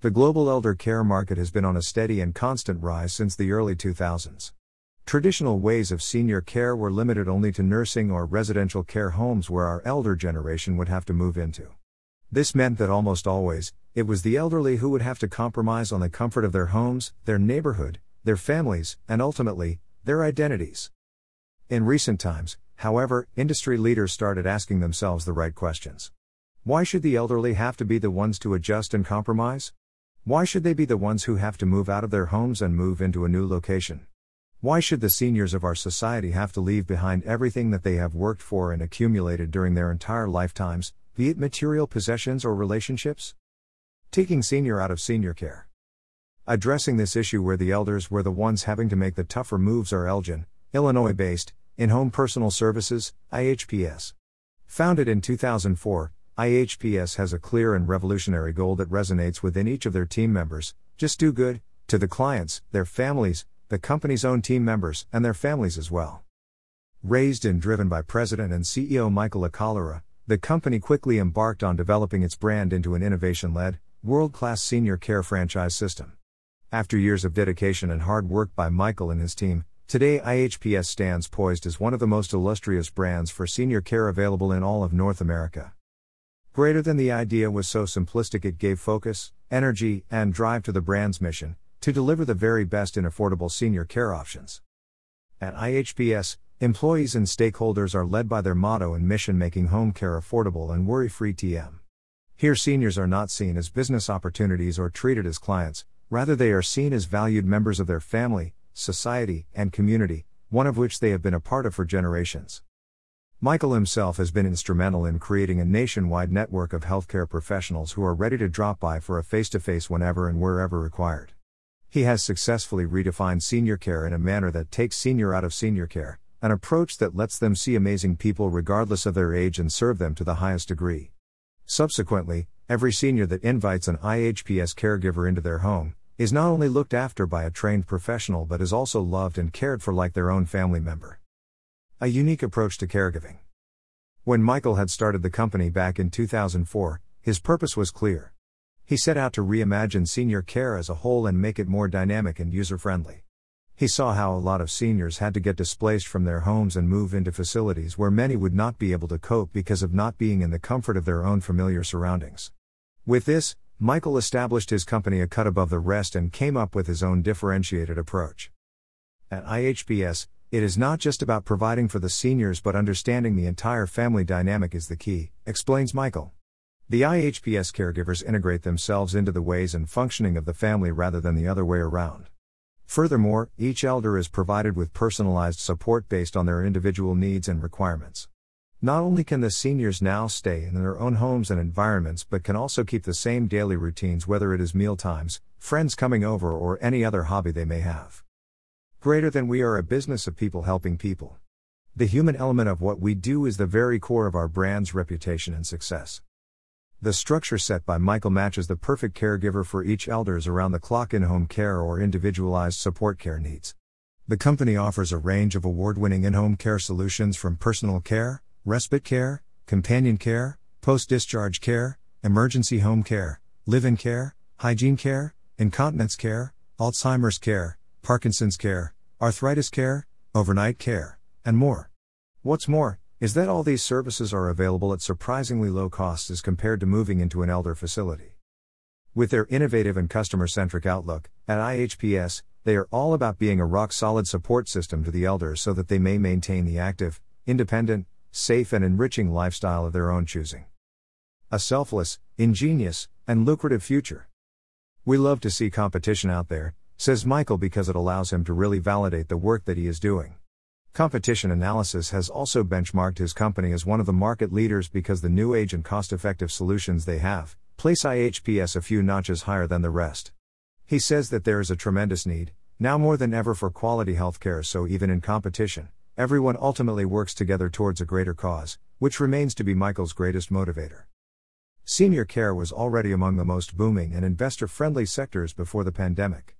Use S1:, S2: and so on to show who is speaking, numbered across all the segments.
S1: The global elder care market has been on a steady and constant rise since the early 2000s. Traditional ways of senior care were limited only to nursing or residential care homes where our elder generation would have to move into. This meant that almost always, it was the elderly who would have to compromise on the comfort of their homes, their neighborhood, their families, and ultimately, their identities. In recent times, however, industry leaders started asking themselves the right questions. Why should the elderly have to be the ones to adjust and compromise? Why should they be the ones who have to move out of their homes and move into a new location? Why should the seniors of our society have to leave behind everything that they have worked for and accumulated during their entire lifetimes, be it material possessions or relationships? Taking senior out of senior care. Addressing this issue where the elders were the ones having to make the tougher moves are Elgin, Illinois based, In Home Personal Services, IHPS. Founded in 2004, IHPS has a clear and revolutionary goal that resonates within each of their team members just do good, to the clients, their families, the company's own team members, and their families as well. Raised and driven by President and CEO Michael Akalura, the company quickly embarked on developing its brand into an innovation led, world class senior care franchise system. After years of dedication and hard work by Michael and his team, today IHPS stands poised as one of the most illustrious brands for senior care available in all of North America. Greater than the idea was so simplistic it gave focus, energy, and drive to the brand's mission to deliver the very best in affordable senior care options. At IHPS, employees and stakeholders are led by their motto and mission making home care affordable and worry free TM. Here, seniors are not seen as business opportunities or treated as clients, rather, they are seen as valued members of their family, society, and community, one of which they have been a part of for generations. Michael himself has been instrumental in creating a nationwide network of healthcare professionals who are ready to drop by for a face to face whenever and wherever required. He has successfully redefined senior care in a manner that takes senior out of senior care, an approach that lets them see amazing people regardless of their age and serve them to the highest degree. Subsequently, every senior that invites an IHPS caregiver into their home is not only looked after by a trained professional but is also loved and cared for like their own family member. A unique approach to caregiving. When Michael had started the company back in 2004, his purpose was clear. He set out to reimagine senior care as a whole and make it more dynamic and user friendly. He saw how a lot of seniors had to get displaced from their homes and move into facilities where many would not be able to cope because of not being in the comfort of their own familiar surroundings. With this, Michael established his company a cut above the rest and came up with his own differentiated approach. At IHPS, it is not just about providing for the seniors but understanding the entire family dynamic is the key, explains Michael. The IHPS caregivers integrate themselves into the ways and functioning of the family rather than the other way around. Furthermore, each elder is provided with personalized support based on their individual needs and requirements. Not only can the seniors now stay in their own homes and environments but can also keep the same daily routines whether it is meal times, friends coming over, or any other hobby they may have. Greater than we are a business of people helping people. The human element of what we do is the very core of our brand's reputation and success. The structure set by Michael matches the perfect caregiver for each elder's around the clock in home care or individualized support care needs. The company offers a range of award winning in home care solutions from personal care, respite care, companion care, post discharge care, emergency home care, live in care, hygiene care, incontinence care, Alzheimer's care, Parkinson's care, arthritis care, overnight care, and more. What's more, is that all these services are available at surprisingly low costs as compared to moving into an elder facility. With their innovative and customer centric outlook, at IHPS, they are all about being a rock solid support system to the elders so that they may maintain the active, independent, safe, and enriching lifestyle of their own choosing. A selfless, ingenious, and lucrative future. We love to see competition out there, says Michael because it allows him to really validate the work that he is doing. Competition analysis has also benchmarked his company as one of the market leaders because the new age and cost effective solutions they have place IHPS a few notches higher than the rest. He says that there is a tremendous need, now more than ever, for quality healthcare, so even in competition, everyone ultimately works together towards a greater cause, which remains to be Michael's greatest motivator. Senior care was already among the most booming and investor friendly sectors before the pandemic.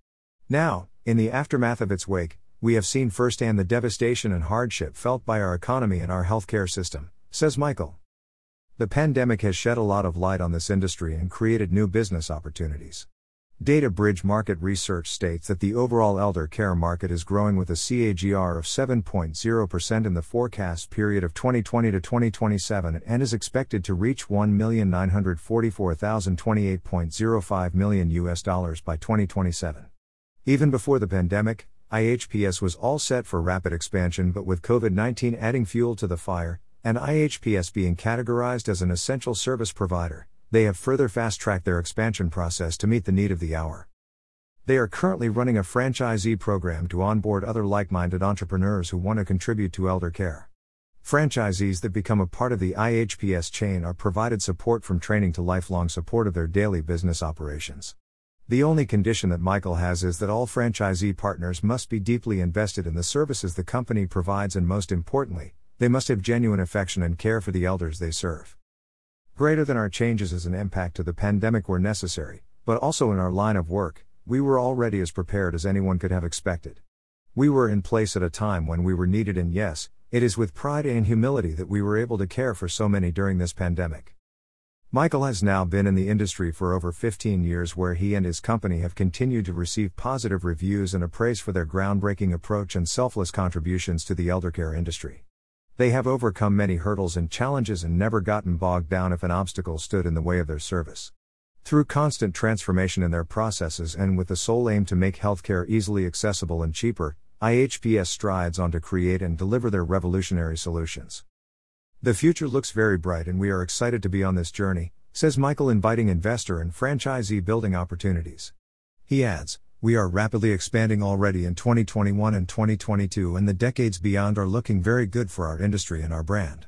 S1: Now, in the aftermath of its wake, we have seen firsthand the devastation and hardship felt by our economy and our healthcare system, says Michael. The pandemic has shed a lot of light on this industry and created new business opportunities. Data Bridge Market Research states that the overall elder care market is growing with a CAGR of 7.0% in the forecast period of 2020 to 2027 and is expected to reach 1,944,028.05 million US dollars by 2027. Even before the pandemic, IHPS was all set for rapid expansion, but with COVID 19 adding fuel to the fire, and IHPS being categorized as an essential service provider, they have further fast tracked their expansion process to meet the need of the hour. They are currently running a franchisee program to onboard other like minded entrepreneurs who want to contribute to elder care. Franchisees that become a part of the IHPS chain are provided support from training to lifelong support of their daily business operations. The only condition that Michael has is that all franchisee partners must be deeply invested in the services the company provides, and most importantly, they must have genuine affection and care for the elders they serve. Greater than our changes as an impact to the pandemic were necessary, but also in our line of work, we were already as prepared as anyone could have expected. We were in place at a time when we were needed, and yes, it is with pride and humility that we were able to care for so many during this pandemic. Michael has now been in the industry for over 15 years, where he and his company have continued to receive positive reviews and appraise for their groundbreaking approach and selfless contributions to the eldercare industry. They have overcome many hurdles and challenges and never gotten bogged down if an obstacle stood in the way of their service. Through constant transformation in their processes and with the sole aim to make healthcare easily accessible and cheaper, IHPS strides on to create and deliver their revolutionary solutions. The future looks very bright and we are excited to be on this journey, says Michael, inviting investor and franchisee building opportunities. He adds, we are rapidly expanding already in 2021 and 2022, and the decades beyond are looking very good for our industry and our brand.